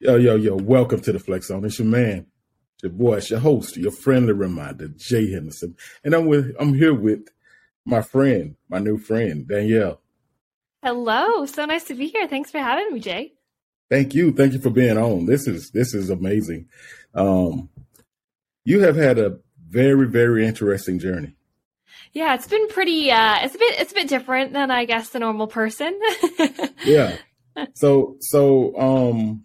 Yo, yo, yo, welcome to the Flex Zone. It's your man, your boy, it's your host, your friendly reminder, Jay Henderson. And I'm with I'm here with my friend, my new friend, Danielle. Hello. So nice to be here. Thanks for having me, Jay. Thank you. Thank you for being on. This is this is amazing. Um you have had a very, very interesting journey. Yeah, it's been pretty uh it's a bit it's a bit different than I guess the normal person. yeah. So so um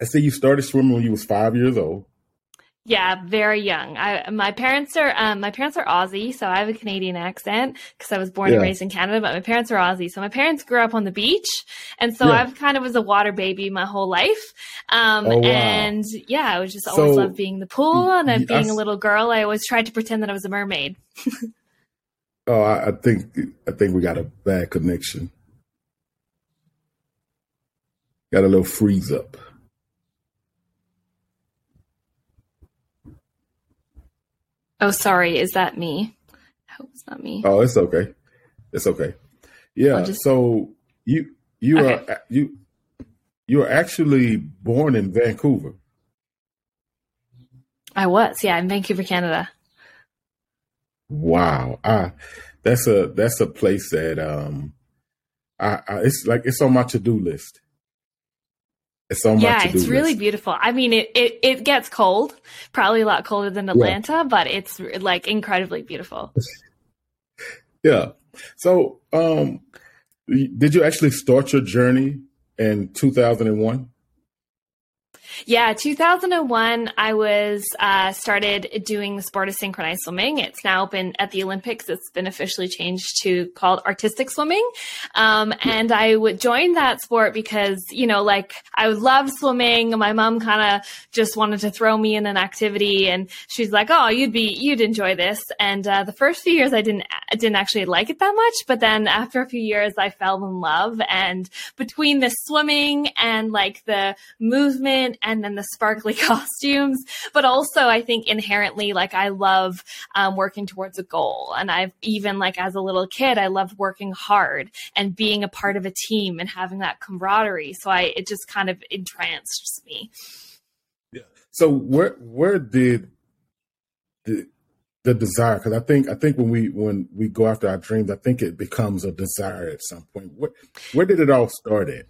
I see you started swimming when you was five years old. Yeah, very young. I my parents are um, my parents are Aussie, so I have a Canadian accent because I was born yeah. and raised in Canada. But my parents are Aussie, so my parents grew up on the beach, and so yeah. I've kind of was a water baby my whole life. Um, oh, wow. And yeah, I was just always so, loved being in the pool, and then being I, a little girl, I always tried to pretend that I was a mermaid. oh, I, I think I think we got a bad connection. Got a little freeze up. Oh, sorry. Is that me? I hope it's not me. Oh, it's okay. It's okay. Yeah. Just... So you you okay. are you you are actually born in Vancouver. I was, yeah, in Vancouver, Canada. Wow, ah, that's a that's a place that um, I, I it's like it's on my to do list. It's so yeah, it's really beautiful. I mean, it, it, it gets cold, probably a lot colder than Atlanta, yeah. but it's like incredibly beautiful. yeah. So, um, did you actually start your journey in 2001? Yeah, 2001, I was uh, started doing the sport of synchronized swimming. It's now been at the Olympics. It's been officially changed to called artistic swimming. Um, and I would join that sport because, you know, like I love swimming. My mom kind of just wanted to throw me in an activity and she's like, oh, you'd be, you'd enjoy this. And uh, the first few years I didn't, I didn't actually like it that much. But then after a few years, I fell in love. And between the swimming and like the movement and then the sparkly costumes, but also I think inherently like I love um, working towards a goal. And I've even like as a little kid, I loved working hard and being a part of a team and having that camaraderie. So I, it just kind of entranced me. Yeah. So where, where did the, the desire because i think i think when we when we go after our dreams i think it becomes a desire at some point. Where, where did it all start at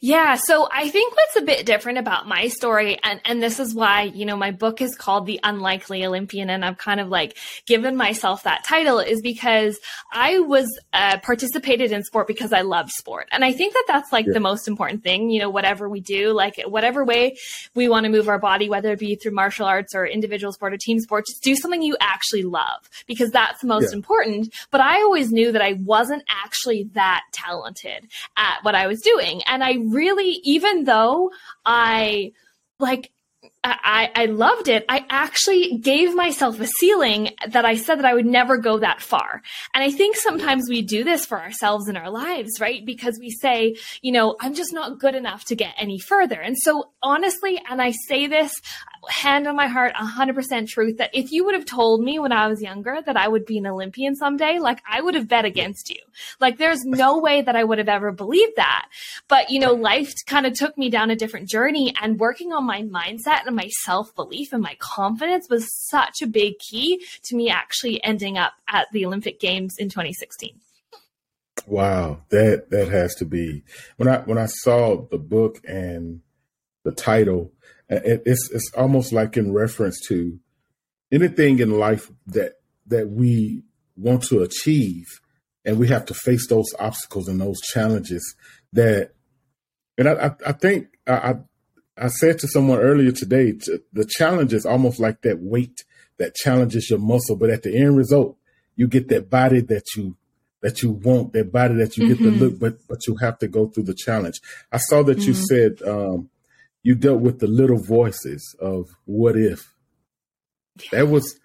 yeah, so I think what's a bit different about my story, and, and this is why, you know, my book is called The Unlikely Olympian, and I've kind of like given myself that title, is because I was uh, participated in sport because I love sport. And I think that that's like yeah. the most important thing, you know, whatever we do, like whatever way we want to move our body, whether it be through martial arts or individual sport or team sport, just do something you actually love because that's the most yeah. important. But I always knew that I wasn't actually that talented at what I was doing. And I I really, even though I like I, I loved it. I actually gave myself a ceiling that I said that I would never go that far. And I think sometimes we do this for ourselves in our lives, right? Because we say, you know, I'm just not good enough to get any further. And so honestly, and I say this hand on my heart, 100% truth that if you would have told me when I was younger that I would be an Olympian someday, like I would have bet against you. Like there's no way that I would have ever believed that. But, you know, life kind of took me down a different journey and working on my mindset and my self belief and my confidence was such a big key to me actually ending up at the Olympic Games in 2016. Wow, that that has to be when I when I saw the book and the title uh, it's it's almost like in reference to anything in life that that we want to achieve, and we have to face those obstacles and those challenges. That, and I I, I think I I said to someone earlier today, the challenge is almost like that weight that challenges your muscle, but at the end result, you get that body that you that you want, that body that you mm-hmm. get the look, but but you have to go through the challenge. I saw that mm-hmm. you said um, you dealt with the little voices of what if. That was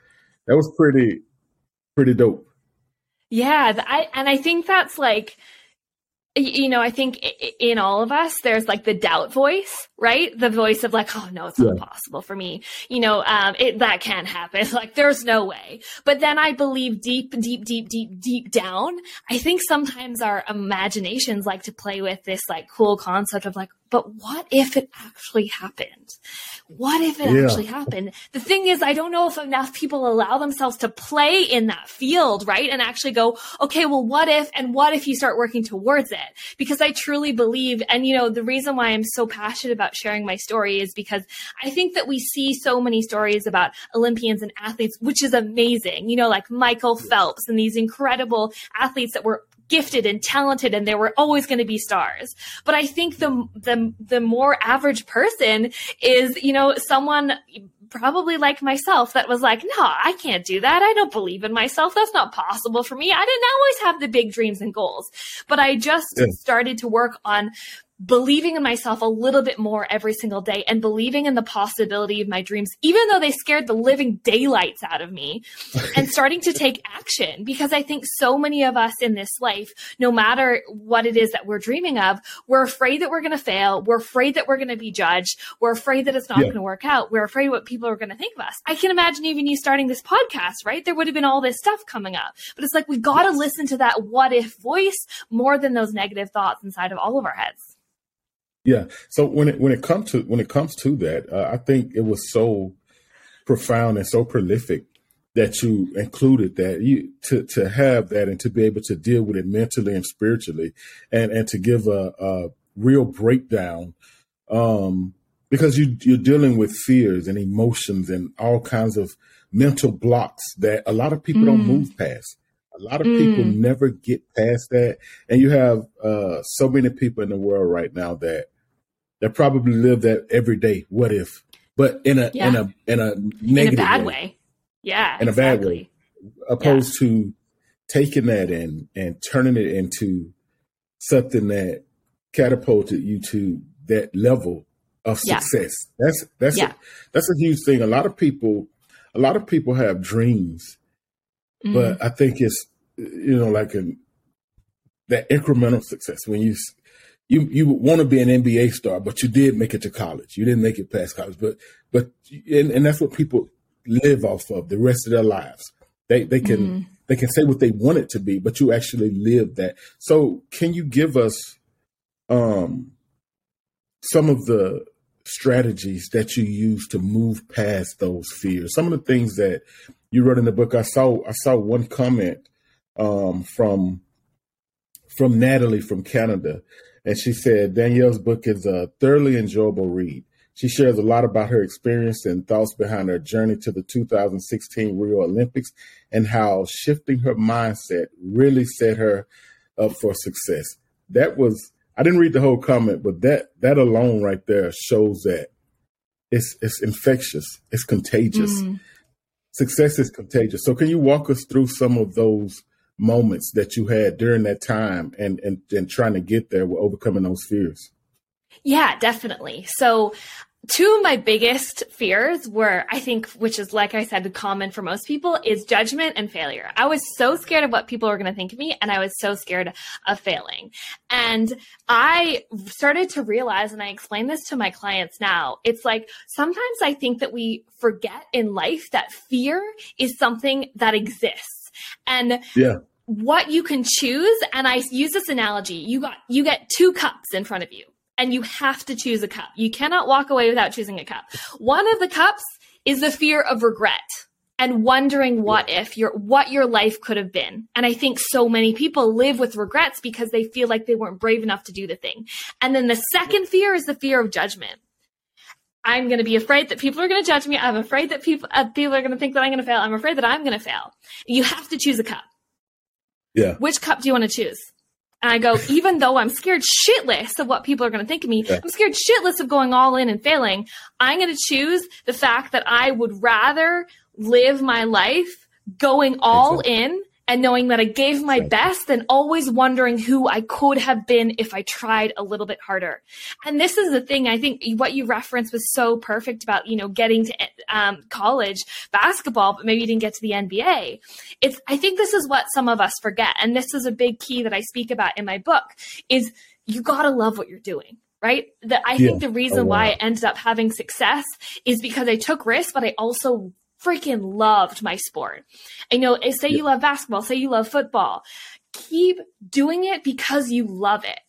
that was pretty pretty dope. Yeah, I and I think that's like you know, I think in all of us, there's like the doubt voice, right? The voice of like, oh no, it's not yeah. possible for me. You know, um, it, that can't happen. Like, there's no way. But then I believe deep, deep, deep, deep, deep down, I think sometimes our imaginations like to play with this like cool concept of like, but what if it actually happened? What if it yeah. actually happened? The thing is, I don't know if enough people allow themselves to play in that field, right? And actually go, okay, well, what if, and what if you start working towards it? Because I truly believe, and you know, the reason why I'm so passionate about sharing my story is because I think that we see so many stories about Olympians and athletes, which is amazing. You know, like Michael Phelps and these incredible athletes that were gifted and talented and there were always going to be stars. But I think the, the, the more average person is, you know, someone probably like myself that was like, no, I can't do that. I don't believe in myself. That's not possible for me. I didn't always have the big dreams and goals, but I just yeah. started to work on believing in myself a little bit more every single day and believing in the possibility of my dreams, even though they scared the living daylights out of me, and starting to take action. Because I think so many of us in this life, no matter what it is that we're dreaming of, we're afraid that we're going to fail. We're afraid that we're going to be judged. We're afraid that it's not yeah. going to work out. We're afraid what people are going to think of us. I can imagine even you starting this podcast, right? There would have been all this stuff coming up. But it's like we got to yes. listen to that what if voice more than those negative thoughts inside of all of our heads. Yeah. So when it when it comes to when it comes to that, uh, I think it was so profound and so prolific that you included that you to to have that and to be able to deal with it mentally and spiritually and and to give a, a real breakdown um because you you're dealing with fears and emotions and all kinds of mental blocks that a lot of people mm. don't move past a lot of mm. people never get past that and you have uh so many people in the world right now that that probably live that every day. What if? But in a yeah. in a in a negative in a bad way. way. Yeah, in exactly. a bad way, opposed yeah. to taking that and and turning it into something that catapulted you to that level of success. Yeah. That's that's yeah. a, that's a huge thing. A lot of people, a lot of people have dreams, mm-hmm. but I think it's you know like an that incremental success when you you you want to be an NBA star, but you did make it to college. You didn't make it past college, but but and, and that's what people live off of the rest of their lives. They they can mm-hmm. they can say what they want it to be, but you actually live that. So can you give us um some of the strategies that you use to move past those fears? Some of the things that you wrote in the book. I saw I saw one comment um, from from Natalie from Canada and she said Danielle's book is a thoroughly enjoyable read. She shares a lot about her experience and thoughts behind her journey to the 2016 Rio Olympics and how shifting her mindset really set her up for success. That was I didn't read the whole comment, but that that alone right there shows that it's it's infectious, it's contagious. Mm. Success is contagious. So can you walk us through some of those moments that you had during that time and, and, and trying to get there with overcoming those fears? Yeah, definitely. So two of my biggest fears were, I think, which is like I said, common for most people, is judgment and failure. I was so scared of what people were going to think of me, and I was so scared of failing. And I started to realize, and I explain this to my clients now, it's like sometimes I think that we forget in life that fear is something that exists and yeah. what you can choose, and I use this analogy, you got you get two cups in front of you and you have to choose a cup. You cannot walk away without choosing a cup. One of the cups is the fear of regret and wondering what if your what your life could have been. And I think so many people live with regrets because they feel like they weren't brave enough to do the thing. And then the second fear is the fear of judgment. I'm going to be afraid that people are going to judge me. I'm afraid that people uh, people are going to think that I'm going to fail. I'm afraid that I'm going to fail. You have to choose a cup. Yeah. Which cup do you want to choose? And I go, even though I'm scared shitless of what people are going to think of me, yeah. I'm scared shitless of going all in and failing. I'm going to choose the fact that I would rather live my life going all exactly. in and knowing that I gave my best and always wondering who I could have been if I tried a little bit harder. And this is the thing I think what you referenced was so perfect about, you know, getting to um, college basketball, but maybe you didn't get to the NBA. It's, I think this is what some of us forget. And this is a big key that I speak about in my book is you got to love what you're doing right? That I yeah. think the reason oh, wow. why I ended up having success is because I took risks, but I also freaking loved my sport. I know, eh, say you love basketball, say you love football. Keep doing it because you love it.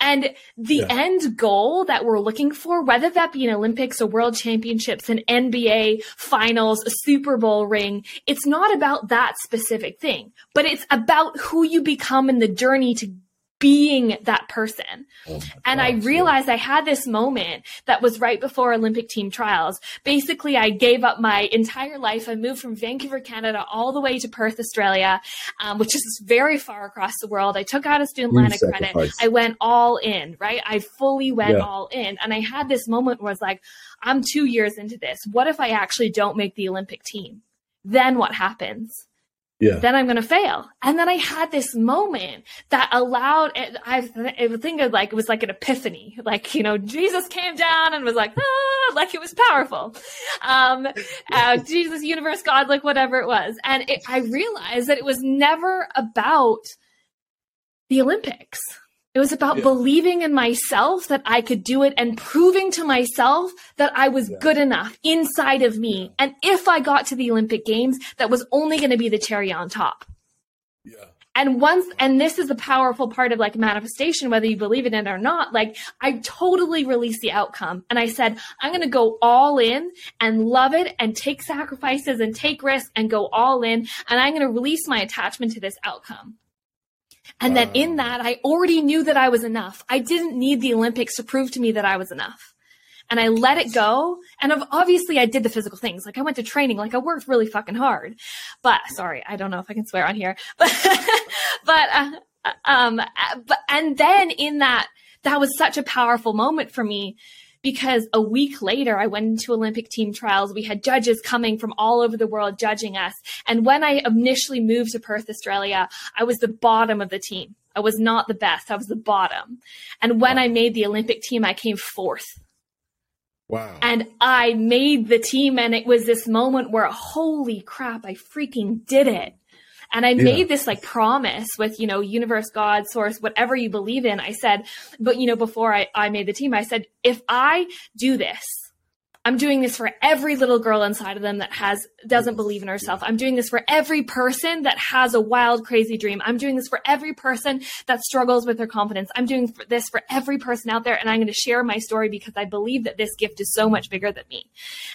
And the yeah. end goal that we're looking for, whether that be an Olympics or World Championships, an NBA finals, a Super Bowl ring, it's not about that specific thing, but it's about who you become in the journey to being that person. Oh and I realized I had this moment that was right before Olympic team trials. Basically, I gave up my entire life. I moved from Vancouver, Canada, all the way to Perth, Australia, um, which is very far across the world. I took out a student line of credit. I went all in, right? I fully went yeah. all in. And I had this moment where I was like, I'm two years into this. What if I actually don't make the Olympic team? Then what happens? Yeah. then I'm going to fail. And then I had this moment that allowed, I, I think of like, it was like an epiphany. Like, you know, Jesus came down and was like, ah, like it was powerful. Um, uh, Jesus, universe, God, like whatever it was. And it, I realized that it was never about the Olympics. It was about yeah. believing in myself that I could do it and proving to myself that I was yeah. good enough inside of me. And if I got to the Olympic Games, that was only going to be the cherry on top. Yeah. And once, and this is the powerful part of like manifestation, whether you believe in it or not, like I totally released the outcome. And I said, I'm going to go all in and love it and take sacrifices and take risks and go all in. And I'm going to release my attachment to this outcome. And wow. that in that, I already knew that I was enough. I didn't need the Olympics to prove to me that I was enough. And I let it go. And obviously I did the physical things. Like I went to training, like I worked really fucking hard. But sorry, I don't know if I can swear on here, but, but, uh, um, but, and then in that, that was such a powerful moment for me because a week later I went into Olympic team trials. We had judges coming from all over the world judging us. And when I initially moved to Perth, Australia, I was the bottom of the team. I was not the best. I was the bottom. And when wow. I made the Olympic team, I came fourth. Wow. And I made the team and it was this moment where holy crap, I freaking did it. And I yeah. made this like promise with, you know, universe, God, source, whatever you believe in. I said, but you know, before I, I made the team, I said, if I do this, I'm doing this for every little girl inside of them that has doesn't believe in herself. I'm doing this for every person that has a wild, crazy dream. I'm doing this for every person that struggles with their confidence. I'm doing this for every person out there, and I'm going to share my story because I believe that this gift is so much bigger than me.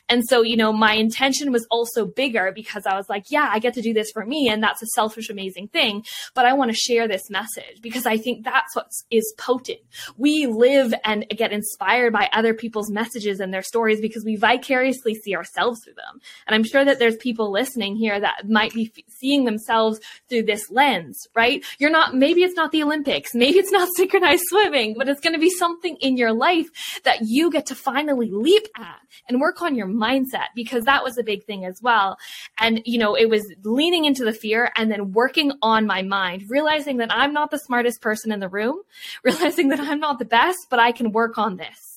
And so, you know, my intention was also bigger because I was like, yeah, I get to do this for me, and that's a selfish, amazing thing. But I want to share this message because I think that's what is potent. We live and get inspired by other people's messages and their stories because because we vicariously see ourselves through them. And I'm sure that there's people listening here that might be f- seeing themselves through this lens, right? You're not, maybe it's not the Olympics, maybe it's not synchronized swimming, but it's going to be something in your life that you get to finally leap at and work on your mindset because that was a big thing as well. And, you know, it was leaning into the fear and then working on my mind, realizing that I'm not the smartest person in the room, realizing that I'm not the best, but I can work on this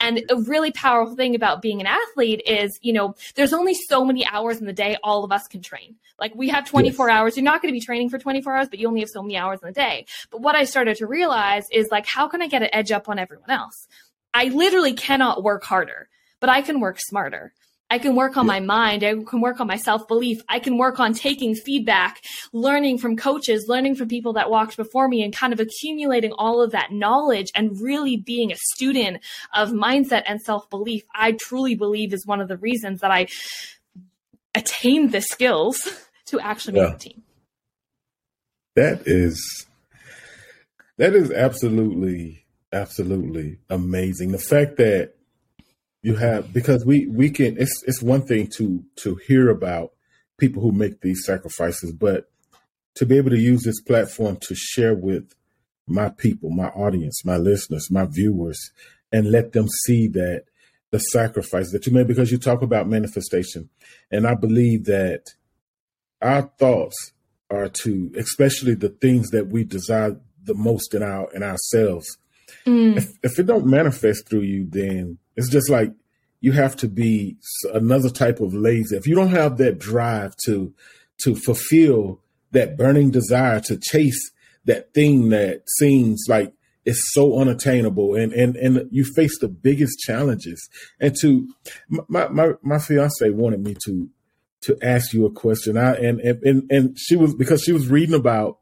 and a really powerful thing about being an athlete is, you know, there's only so many hours in the day all of us can train. Like we have 24 yes. hours. You're not going to be training for 24 hours, but you only have so many hours in the day. But what I started to realize is like, how can I get an edge up on everyone else? I literally cannot work harder, but I can work smarter. I can work on yeah. my mind. I can work on my self belief. I can work on taking feedback, learning from coaches, learning from people that walked before me and kind of accumulating all of that knowledge and really being a student of mindset and self belief. I truly believe is one of the reasons that I attained the skills to actually make yeah. the team. That is, that is absolutely, absolutely amazing. The fact that you have because we we can it's it's one thing to to hear about people who make these sacrifices but to be able to use this platform to share with my people my audience my listeners my viewers and let them see that the sacrifice that you made because you talk about manifestation and i believe that our thoughts are to especially the things that we desire the most in our in ourselves mm. if, if it don't manifest through you then it's just like you have to be another type of lazy. If you don't have that drive to to fulfill that burning desire to chase that thing that seems like it's so unattainable and and and you face the biggest challenges and to my my my fiance wanted me to to ask you a question I and and and she was because she was reading about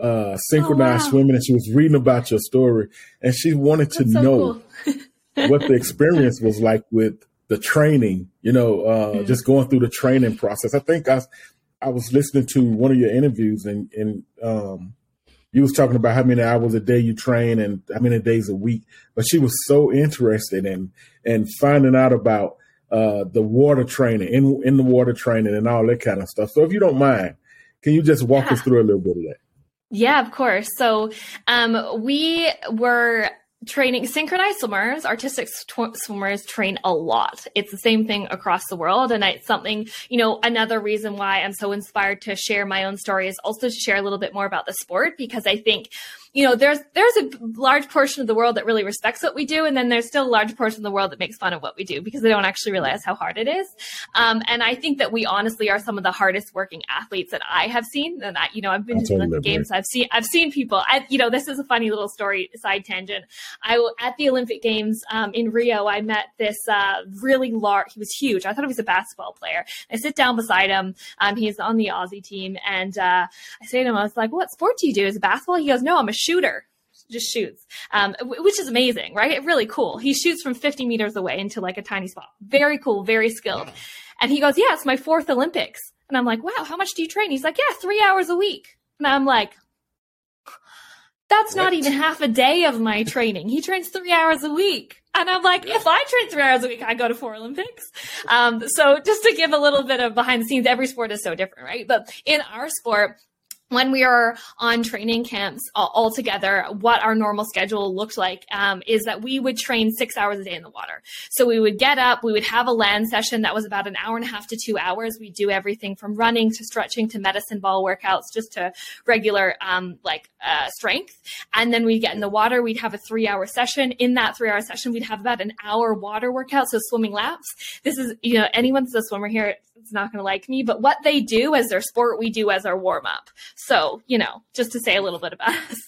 uh, synchronized oh, wow. swimming, and she was reading about your story, and she wanted to so know cool. what the experience was like with the training. You know, uh, mm. just going through the training process. I think I, I was listening to one of your interviews, and and um, you was talking about how many hours a day you train and how many days a week. But she was so interested in in finding out about uh, the water training in in the water training and all that kind of stuff. So if you don't mind, can you just walk yeah. us through a little bit of that? Yeah, of course. So um, we were training synchronized swimmers artistic tw- swimmers train a lot. It's the same thing across the world and it's something you know another reason why i'm so inspired to share my own story is also to share a little bit more about the sport because i think you know, there's there's a large portion of the world that really respects what we do, and then there's still a large portion of the world that makes fun of what we do because they don't actually realize how hard it is. Um, and I think that we honestly are some of the hardest working athletes that I have seen. And I, you know, I've been to the games. I've seen I've seen people. I, you know, this is a funny little story side tangent. I at the Olympic Games um, in Rio, I met this uh, really large. He was huge. I thought he was a basketball player. I sit down beside him. Um, he's on the Aussie team, and uh, I say to him, I was like, "What sport do you do? Is it basketball?" He goes, "No, I'm a shooter just shoots, um, which is amazing, right? Really cool. He shoots from 50 meters away into like a tiny spot. Very cool, very skilled. And he goes, Yeah, it's my fourth Olympics. And I'm like, Wow, how much do you train? He's like, Yeah, three hours a week. And I'm like, That's what? not even half a day of my training. He trains three hours a week. And I'm like, if I train three hours a week, I go to four Olympics. Um, so just to give a little bit of behind the scenes, every sport is so different, right? But in our sport, when we are on training camps all, together, what our normal schedule looked like um, is that we would train six hours a day in the water. So we would get up, we would have a land session that was about an hour and a half to two hours. We do everything from running to stretching to medicine ball workouts, just to regular um, like uh, strength. And then we'd get in the water. We'd have a three hour session. In that three hour session, we'd have about an hour water workout, so swimming laps. This is you know anyone's a swimmer here is not going to like me, but what they do as their sport, we do as our warm up. So, you know, just to say a little bit about us.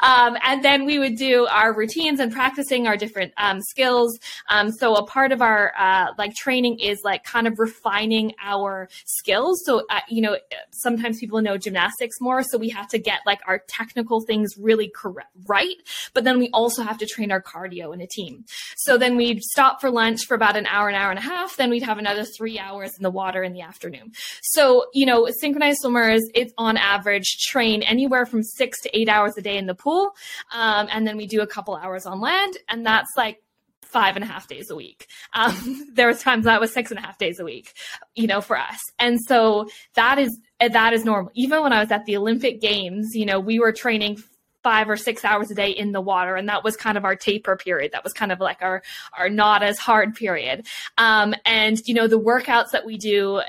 um, and then we would do our routines and practicing our different um, skills. Um, so a part of our uh, like training is like kind of refining our skills. So, uh, you know, sometimes people know gymnastics more. So we have to get like our technical things really correct, right? But then we also have to train our cardio in a team. So then we'd stop for lunch for about an hour, an hour and a half. Then we'd have another three hours in the water in the afternoon. So, you know, synchronized swimmers, it's on average train anywhere from six to eight hours a day in the pool. Um, and then we do a couple hours on land. And that's like five and a half days a week. Um, there was times that was six and a half days a week, you know, for us. And so that is, that is normal. Even when I was at the Olympic games, you know, we were training five or six hours a day in the water. And that was kind of our taper period. That was kind of like our our not as hard period. Um, and you know the workouts that we do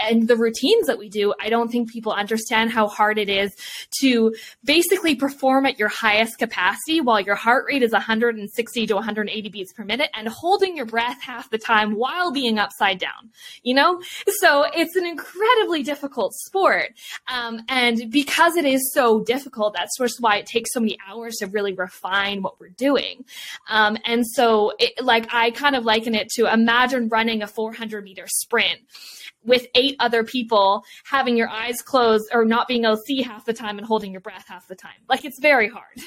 and the routines that we do i don't think people understand how hard it is to basically perform at your highest capacity while your heart rate is 160 to 180 beats per minute and holding your breath half the time while being upside down you know so it's an incredibly difficult sport um, and because it is so difficult that's just why it takes so many hours to really refine what we're doing. Um, and so, it, like, I kind of liken it to imagine running a 400 meter sprint with eight other people having your eyes closed or not being able to see half the time and holding your breath half the time. Like it's very hard.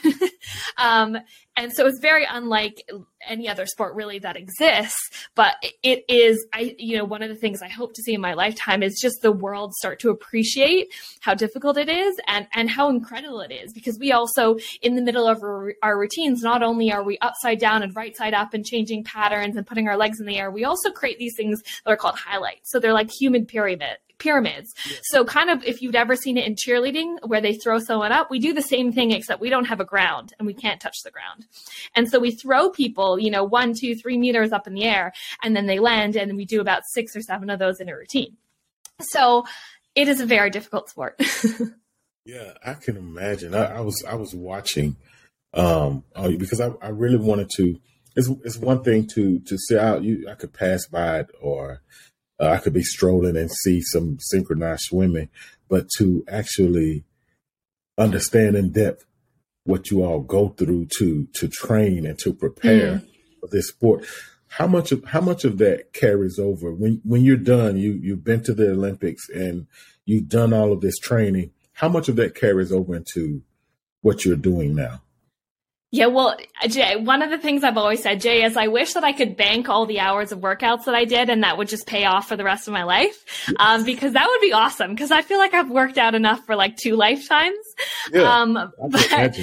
um, and so it's very unlike any other sport really that exists. But it is, I, you know, one of the things I hope to see in my lifetime is just the world start to appreciate how difficult it is and, and how incredible it is. Because we also, in the middle of our, our routines, not only are we upside down and right side up and changing patterns and putting our legs in the air, we also create these things that are called highlights. So they're like human pyramid pyramids. Yeah. So kind of if you've ever seen it in cheerleading where they throw someone up, we do the same thing except we don't have a ground and we can't touch the ground. And so we throw people, you know, one, two, three meters up in the air and then they land and we do about six or seven of those in a routine. So it is a very difficult sport. yeah, I can imagine. I, I, was I was watching um uh, because I, I really wanted to it's it's one thing to to say out you I could pass by it or uh, I could be strolling and see some synchronized swimming, but to actually understand in depth what you all go through to to train and to prepare mm. for this sport. How much of how much of that carries over when when you're done? You you've been to the Olympics and you've done all of this training. how much of that carries over into what you're doing now? Yeah, well, Jay, one of the things I've always said, Jay, is I wish that I could bank all the hours of workouts that I did and that would just pay off for the rest of my life. Um, because that would be awesome. Cause I feel like I've worked out enough for like two lifetimes. Yeah, um, but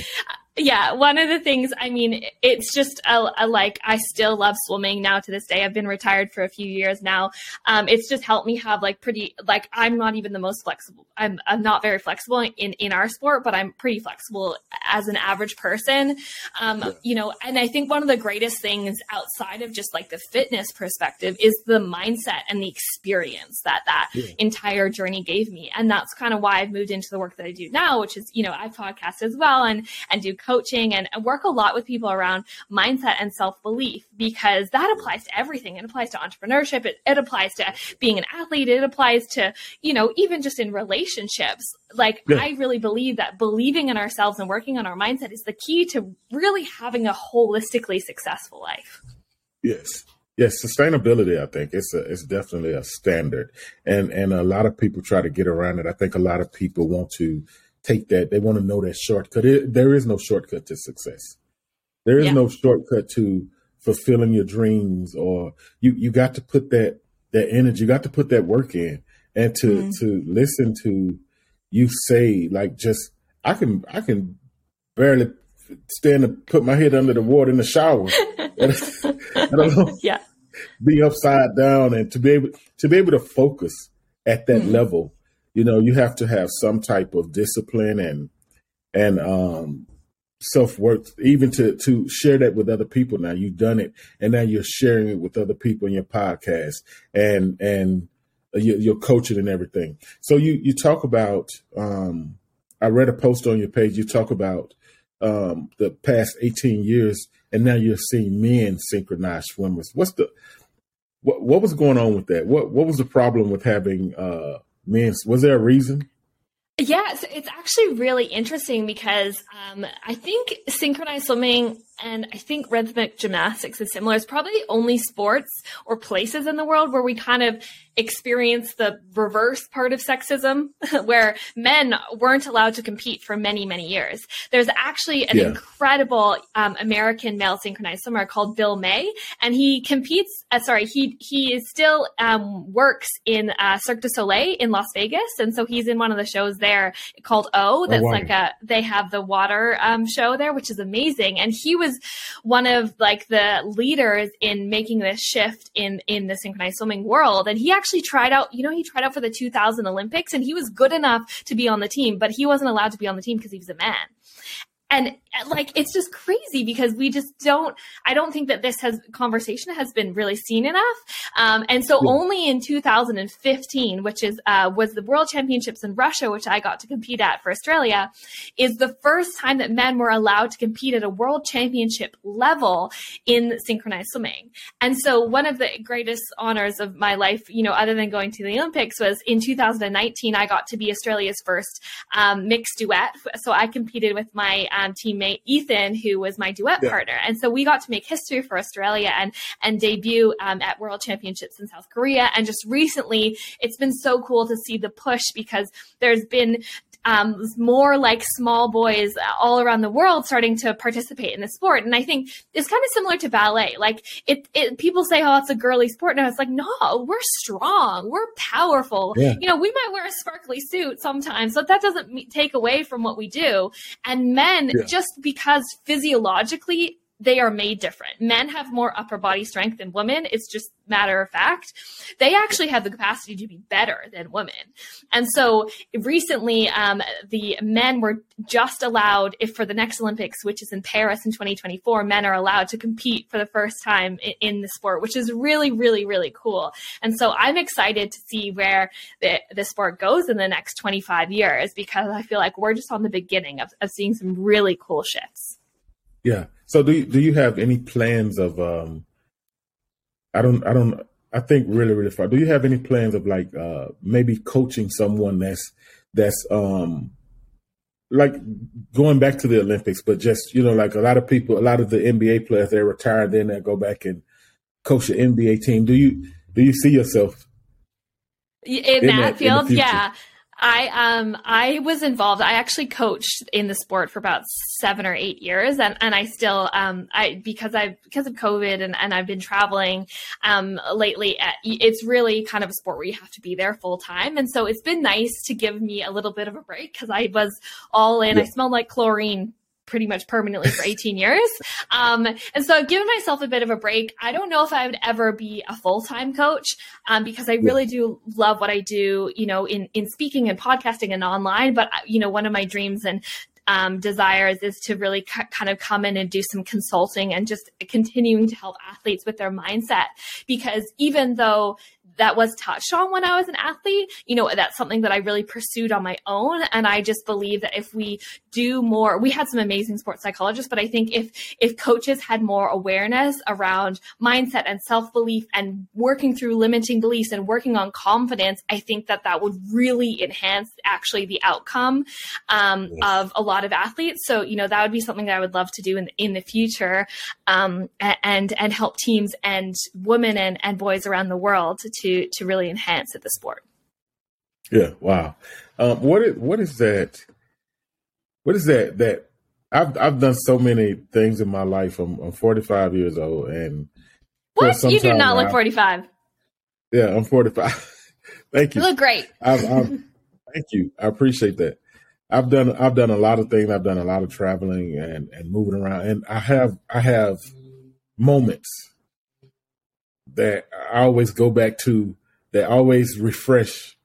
yeah, one of the things, I mean, it's just a, a, like, I still love swimming now to this day. I've been retired for a few years now. Um, it's just helped me have like pretty, like, I'm not even the most flexible. I'm, I'm not very flexible in, in our sport, but I'm pretty flexible as an average person. Um, yeah. you know, and I think one of the greatest things outside of just like the fitness perspective is the mindset and the experience that that yeah. entire journey gave me. And that's kind of why I've moved into the work that I do now, which is, you know, I podcast as well and, and do coaching and work a lot with people around mindset and self belief because that applies to everything. It applies to entrepreneurship. It, it applies to being an athlete. It applies to, you know, even just in relationships. Like, yeah. I really believe that believing in ourselves and working on our mindset is the key to really having a holistically successful life. Yes. Yes, sustainability. I think it's a, it's definitely a standard, and and a lot of people try to get around it. I think a lot of people want to take that. They want to know that shortcut. It, there is no shortcut to success. There is yeah. no shortcut to fulfilling your dreams or you, you got to put that, that energy, you got to put that work in and to, mm-hmm. to listen to you say like just, I can, I can barely stand to put my head under the water in the shower. I don't know. Yeah. Be upside down and to be able, to be able to focus at that mm-hmm. level you know you have to have some type of discipline and and um self-worth even to to share that with other people. Now you've done it and now you're sharing it with other people in your podcast and and your, your coaching and everything. So you you talk about um i read a post on your page. You talk about um the past 18 years and now you're seeing men synchronized swimmers. What's the what what was going on with that? What what was the problem with having uh Man, was there a reason? Yes, it's actually really interesting because um, I think synchronized swimming and I think rhythmic gymnastics is similar. It's probably the only sports or places in the world where we kind of experience the reverse part of sexism, where men weren't allowed to compete for many, many years. There's actually an yeah. incredible um, American male synchronized swimmer called Bill May, and he competes. Uh, sorry, he he is still um, works in uh, Cirque du Soleil in Las Vegas, and so he's in one of the shows there called O. That's oh, wow. like a they have the water um, show there, which is amazing, and he was one of like the leaders in making this shift in in the synchronized swimming world. And he actually tried out, you know, he tried out for the 2000 Olympics, and he was good enough to be on the team, but he wasn't allowed to be on the team because he was a man and like it's just crazy because we just don't i don't think that this has conversation has been really seen enough. Um, and so yeah. only in 2015 which is uh, was the world championships in russia which i got to compete at for australia is the first time that men were allowed to compete at a world championship level in synchronized swimming. And so one of the greatest honors of my life you know other than going to the olympics was in 2019 i got to be australia's first um, mixed duet. So i competed with my um, teammate Ethan, who was my duet yeah. partner, and so we got to make history for Australia and and debut um, at World Championships in South Korea. And just recently, it's been so cool to see the push because there's been um, more like small boys all around the world starting to participate in the sport. And I think it's kind of similar to ballet. Like it, it people say, oh, it's a girly sport. No, it's like, no, we're strong. We're powerful. Yeah. You know, we might wear a sparkly suit sometimes, but that doesn't take away from what we do. And men, yeah. just because physiologically they are made different. Men have more upper body strength than women. It's just matter of fact. They actually have the capacity to be better than women. And so recently, um, the men were just allowed, if for the next Olympics, which is in Paris in 2024, men are allowed to compete for the first time in, in the sport, which is really, really, really cool. And so I'm excited to see where the, the sport goes in the next 25 years because I feel like we're just on the beginning of, of seeing some really cool shifts. Yeah. So do you, do you have any plans of um I don't I don't I think really really far. Do you have any plans of like uh maybe coaching someone that's that's um like going back to the Olympics, but just you know, like a lot of people, a lot of the NBA players, they retire, then they go back and coach the NBA team. Do you do you see yourself in, in that, that field? Yeah, I um I was involved. I actually coached in the sport for about seven or eight years, and, and I still um I because I because of COVID and, and I've been traveling um lately. Uh, it's really kind of a sport where you have to be there full time, and so it's been nice to give me a little bit of a break because I was all in. Yeah. I smelled like chlorine pretty much permanently for 18 years. Um, and so I've given myself a bit of a break. I don't know if I would ever be a full time coach um, because I really do love what I do, you know, in, in speaking and podcasting and online. But, you know, one of my dreams and um, desires is to really c- kind of come in and do some consulting and just continuing to help athletes with their mindset. Because even though that was touched on when I was an athlete. You know, that's something that I really pursued on my own. And I just believe that if we do more, we had some amazing sports psychologists, but I think if, if coaches had more awareness around mindset and self belief and working through limiting beliefs and working on confidence, I think that that would really enhance actually the outcome um, yes. of a lot of athletes. So, you know, that would be something that I would love to do in, in the future um, and, and help teams and women and, and boys around the world to to to really enhance at the sport. Yeah, wow. Um, what is what is that? What is that? That I've I've done so many things in my life. I'm, I'm 45 years old, and what you do not look 45. Yeah, I'm 45. thank you. You look great. I've, I've, thank you. I appreciate that. I've done I've done a lot of things. I've done a lot of traveling and and moving around, and I have I have moments that I always go back to that always refresh.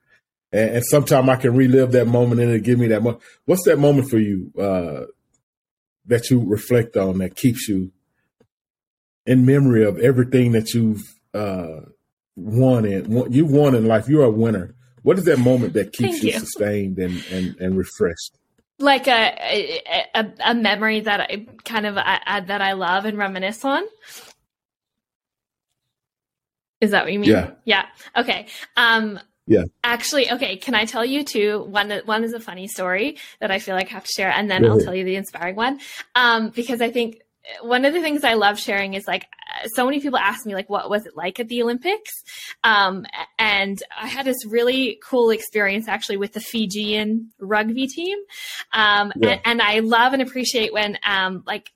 And, and sometimes I can relive that moment and it give me that moment. What's that moment for you uh, that you reflect on that keeps you in memory of everything that you've uh, won in? You won in life. You're a winner. What is that moment that keeps you, you, sustained and, and, and refreshed? Like a, a, a memory that I kind of I, that I love and reminisce on. Is that what you mean? Yeah. Yeah. Okay. Um, yeah. Actually, okay. Can I tell you two? One, one is a funny story that I feel like I have to share, and then I'll tell you the inspiring one. Um, because I think one of the things I love sharing is like so many people ask me like what was it like at the Olympics, um, and I had this really cool experience actually with the Fijian rugby team, um, yeah. and, and, I love and appreciate when um, like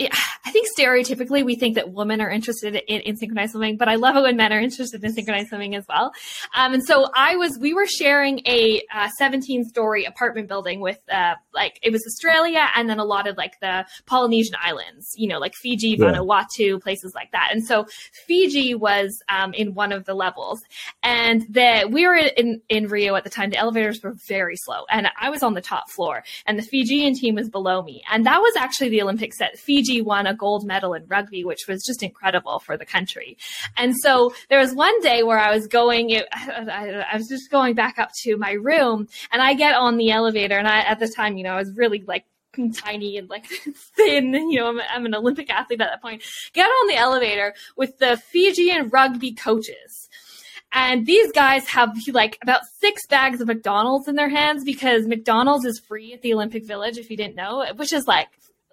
I think stereotypically we think that women are interested in, in, synchronized swimming, but I love it when men are interested in synchronized swimming as well. Um, and so I was, we were sharing a uh, 17 story apartment building with, uh, like, it was Australia and then a lot of like the Polynesian islands, you know, like Fiji, Vanuatu, yeah. places like that. And so Fiji was um, in one of the levels. And the, we were in, in Rio at the time, the elevators were very slow. And I was on the top floor and the Fijian team was below me. And that was actually the Olympics that Fiji Fiji won a gold medal in rugby, which was just incredible for the country. And so there was one day where I was going, I, was just going back up to my room and I get on the elevator and I, at the time, you know, I was really like tiny and like thin. You know, I'm, I'm, an Olympic athlete at that point. Get on the elevator with the Fijian rugby coaches. And these guys have like about six bags of McDonald's in their hands because McDonald's is free at the Olympic Village, if you didn't know, which is like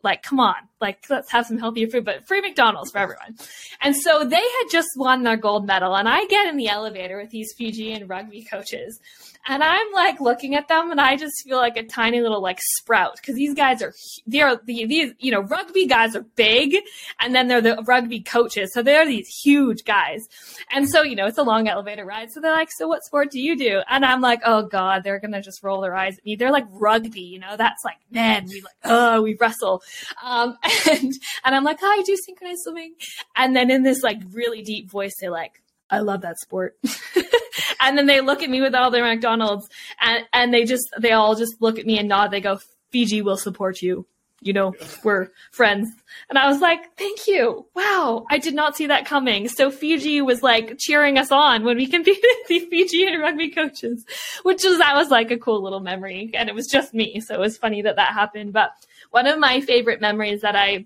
like, come on, like, let's have some healthier food, but free McDonald's for everyone. And so they had just won their gold medal. And I get in the elevator with these Fijian rugby coaches. And I'm like looking at them and I just feel like a tiny little like sprout because these guys are, they're the, these, you know, rugby guys are big and then they're the rugby coaches. So they're these huge guys. And so, you know, it's a long elevator ride. So they're like, so what sport do you do? And I'm like, oh God, they're to just roll their eyes at me. They're like rugby, you know, that's like, men. we like, oh, we wrestle. Um, and, and I'm like, oh, I do synchronized swimming. And then in this like really deep voice, they're like, I love that sport. and then they look at me with all their McDonald's and, and they just, they all just look at me and nod. They go, Fiji will support you. You know, we're friends. And I was like, thank you. Wow. I did not see that coming. So Fiji was like cheering us on when we competed the Fijian rugby coaches, which was, that was like a cool little memory. And it was just me. So it was funny that that happened. But one of my favorite memories that I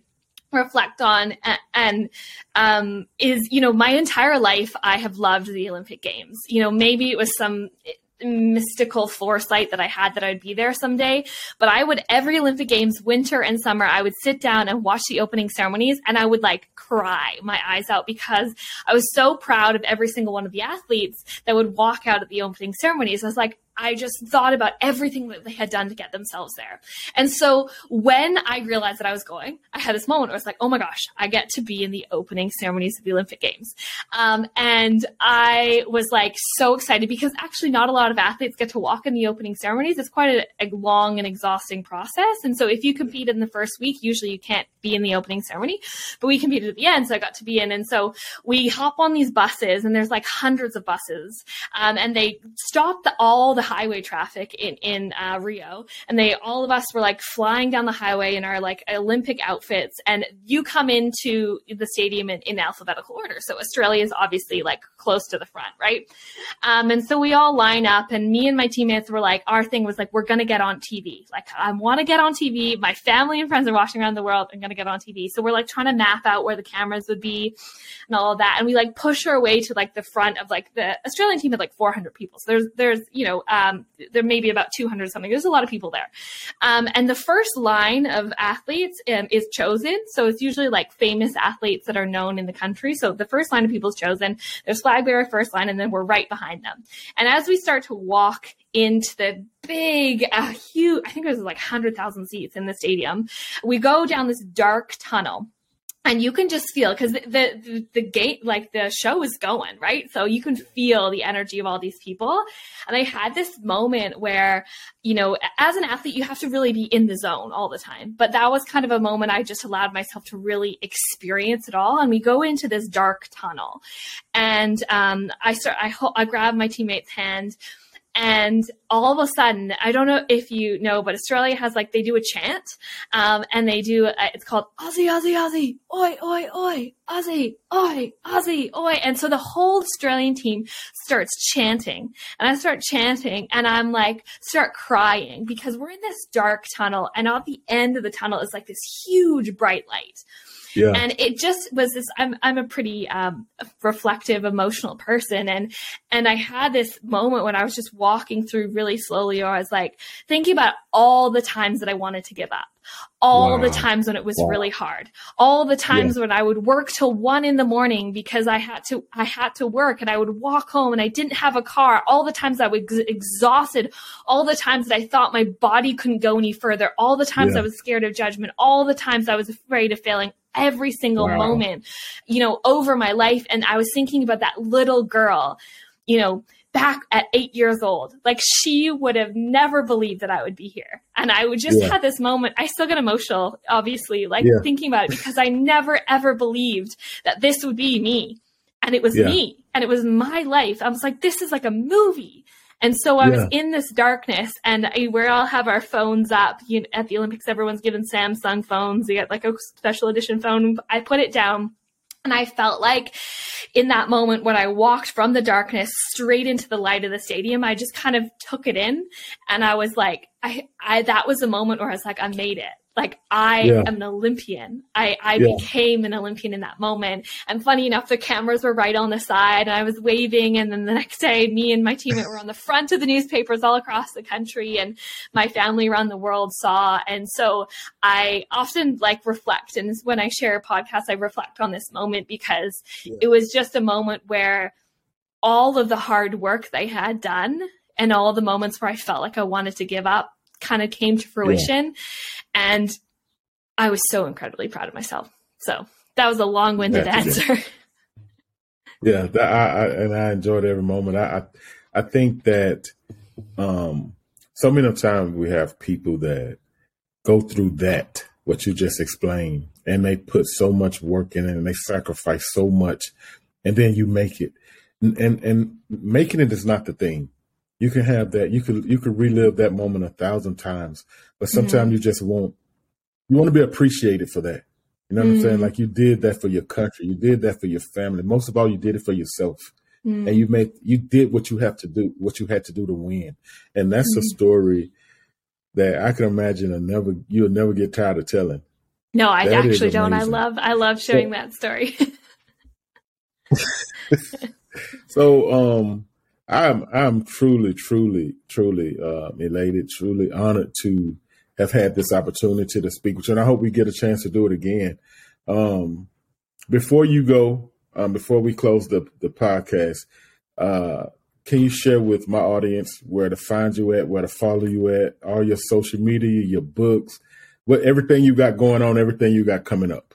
reflect on and um, is you know my entire life i have loved the olympic games you know maybe it was some mystical foresight that I had that I'd be there someday. But I would every Olympic Games, winter and summer, I would sit down and watch the opening ceremonies and I would like cry my eyes out because I was so proud of every single one of the athletes that would walk out at the opening ceremonies. I was like, I just thought about everything that they had done to get themselves there. And so when I realized that I was going, I had this moment where was like, oh my gosh, I get to be in the opening ceremonies of the Olympic Games. Um, and I was like so excited because actually not a lot of athletes get to walk in the opening ceremonies. It's quite a, a long and exhausting process. And so if you compete in the first week, usually you can't be in the opening ceremony, but we competed at the end. So I got to be in. And so we hop on these buses and there's like hundreds of buses. Um, and they stop the, all the highway traffic in, in uh, Rio. And they, all of us were like flying down the highway in our like Olympic outfits. And you come into the stadium in, in alphabetical order. So Australia is obviously like close to the front, right? Um, and so we all line up and me and my teammates were like, our thing was like, we're to get on TV. Like, I want to get on TV. My family and friends are watching around the world. I'm going to get on TV. So we're like trying to map out where the cameras would be and all of that. And we like push our way to like the front of like the Australian team had like 400 people. So there's, there's, you know, um, there may be about 200 something. There's a lot of people there. Um, and the first line of athletes um, is chosen. So it's usually like famous athletes that are known in the country. So the first line of people is chosen. There's flag bearer first line, and then we're right behind them. And as we start to walk into the big, uh, huge, I think it was like 100,000 seats in the stadium, we go down this dark tunnel and you can just feel because the, the, the gate like the show is going right? So you can feel the energy of all these people. And i had this moment where you know as an athlete you have to really be in the zone all the time. But that was kind of a moment i just allowed myself to really experience it all. And we go into this dark tunnel. And um, i start i, I grab my teammate's hand and all of a sudden i don't know if you know but australia has like they do a chant um, and they do a, it's called aussie aussie aussie oi oi oi aussie oi aussie oi. And so the whole australian team starts chanting and i start chanting and i'm like start crying because we're in this dark tunnel and at the end of the tunnel is like this huge bright light yeah. And it just was this I'm I'm a pretty um, reflective, emotional person and and I had this moment when I was just walking through really slowly or I was like thinking about all the times that I wanted to give up. All wow. the times when it was wow. really hard. All the times yeah. when I would work till one in the morning because I had to I had to work and I would walk home and I didn't have a car. All the times I was ex- exhausted. All the times that I thought my body couldn't go any further. All the times yeah. I was scared of judgment. All the times I was afraid of failing every single wow. moment, you know, over my life. And I was thinking about that little girl, you know, back at eight years old. Like she would have never believed that I would be here. And I would just yeah. have this moment. I still get emotional, obviously, like yeah. thinking about it because I never ever believed that this would be me. And it was yeah. me and it was my life. I was like, this is like a movie. And so I yeah. was in this darkness, and I, we all have our phones up. You at the Olympics, everyone's given Samsung phones. You get like a special edition phone. I put it down. And I felt like in that moment when I walked from the darkness straight into the light of the stadium, I just kind of took it in. And I was like, I, I, that was a moment where I was like, I made it like I yeah. am an Olympian. I, I yeah. became an Olympian in that moment. And funny enough, the cameras were right on the side and I was waving. And then the next day, me and my teammate were on the front of the newspapers all across the country and my family around the world saw. And so I often like reflect. And when I share a podcast, I reflect on this moment because yeah. it was just a moment where all of the hard work they had done and all the moments where I felt like I wanted to give up kind of came to fruition. Yeah. And I was so incredibly proud of myself. So that was a long winded answer. Yeah, that, I, I, and I enjoyed every moment. I, I, I think that um, so many times we have people that go through that, what you just explained, and they put so much work in it and they sacrifice so much, and then you make it. And, and, and making it is not the thing you can have that. You could you could relive that moment a thousand times, but sometimes mm-hmm. you just won't. You want to be appreciated for that. You know what mm-hmm. I'm saying? Mm-hmm. Like you did that for your country, you did that for your family. Most of all, you did it for yourself, mm-hmm. and you made you did what you have to do, what you had to do to win. And that's a mm-hmm. story that I can imagine. And never you'll never get tired of telling. No, I that actually don't. I love I love sharing so, that story. so um I'm I'm truly, truly, truly uh, elated, truly honored to have had this opportunity to speak with you, and I hope we get a chance to do it again. Um, before you go, um, before we close the the podcast, uh, can you share with my audience where to find you at, where to follow you at, all your social media, your books, what everything you got going on, everything you got coming up?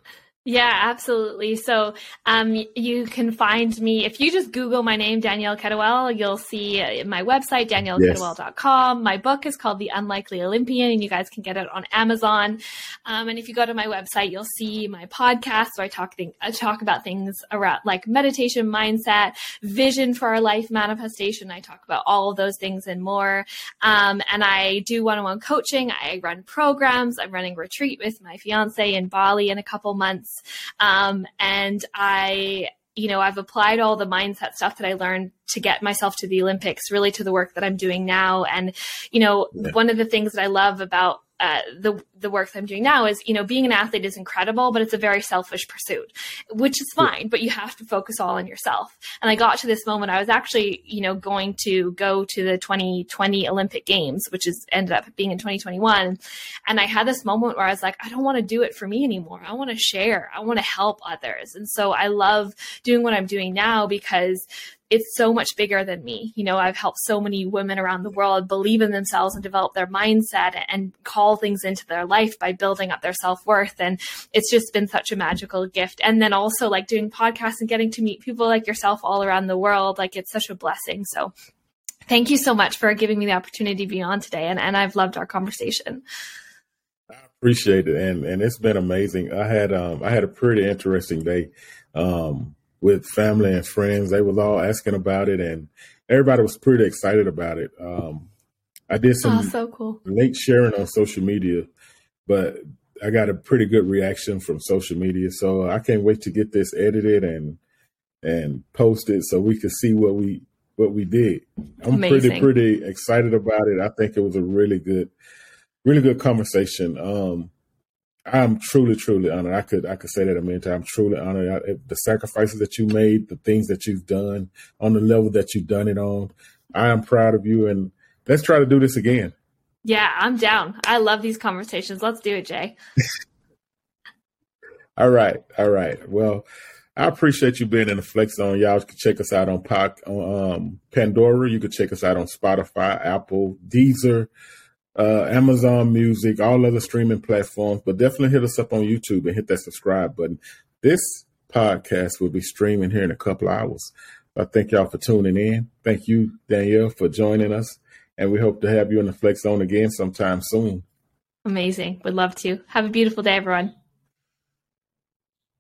Yeah, absolutely. So um, you can find me if you just Google my name, Danielle Kettlewell. You'll see uh, my website, daniellekettlewell.com. My book is called The Unlikely Olympian, and you guys can get it on Amazon. Um, and if you go to my website, you'll see my podcast where I talk I talk about things around like meditation, mindset, vision for our life, manifestation. I talk about all of those things and more. Um, and I do one-on-one coaching. I run programs. I'm running retreat with my fiance in Bali in a couple months. Um, and I, you know, I've applied all the mindset stuff that I learned to get myself to the Olympics, really to the work that I'm doing now. And, you know, yeah. one of the things that I love about uh, the the work that I'm doing now is, you know, being an athlete is incredible, but it's a very selfish pursuit, which is fine, but you have to focus all on yourself. And I got to this moment, I was actually, you know, going to go to the 2020 Olympic Games, which is ended up being in 2021. And I had this moment where I was like, I don't want to do it for me anymore. I want to share. I want to help others. And so I love doing what I'm doing now because it's so much bigger than me. You know, I've helped so many women around the world believe in themselves and develop their mindset and call things into their life by building up their self worth. And it's just been such a magical gift. And then also like doing podcasts and getting to meet people like yourself all around the world, like it's such a blessing. So thank you so much for giving me the opportunity to be on today. And, and I've loved our conversation. I appreciate it. And, and it's been amazing. I had, um, I had a pretty interesting day. Um, with family and friends. They was all asking about it, and everybody was pretty excited about it. Um, I did some oh, so cool. late sharing on social media, but I got a pretty good reaction from social media. So I can't wait to get this edited and and posted so we can see what we what we did. I'm Amazing. pretty pretty excited about it. I think it was a really good really good conversation. Um, I'm truly, truly honored. I could, I could say that a million times. I'm truly honored. I, the sacrifices that you made, the things that you've done on the level that you've done it on. I am proud of you, and let's try to do this again. Yeah, I'm down. I love these conversations. Let's do it, Jay. all right, all right. Well, I appreciate you being in the Flex Zone. Y'all can check us out on, on um, Pandora. You can check us out on Spotify, Apple, Deezer uh, Amazon Music, all other streaming platforms, but definitely hit us up on YouTube and hit that subscribe button. This podcast will be streaming here in a couple hours. I thank y'all for tuning in. Thank you, Danielle, for joining us. And we hope to have you in the Flex Zone again sometime soon. Amazing. Would love to. Have a beautiful day, everyone.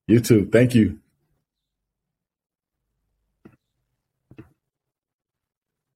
You too. Thank you.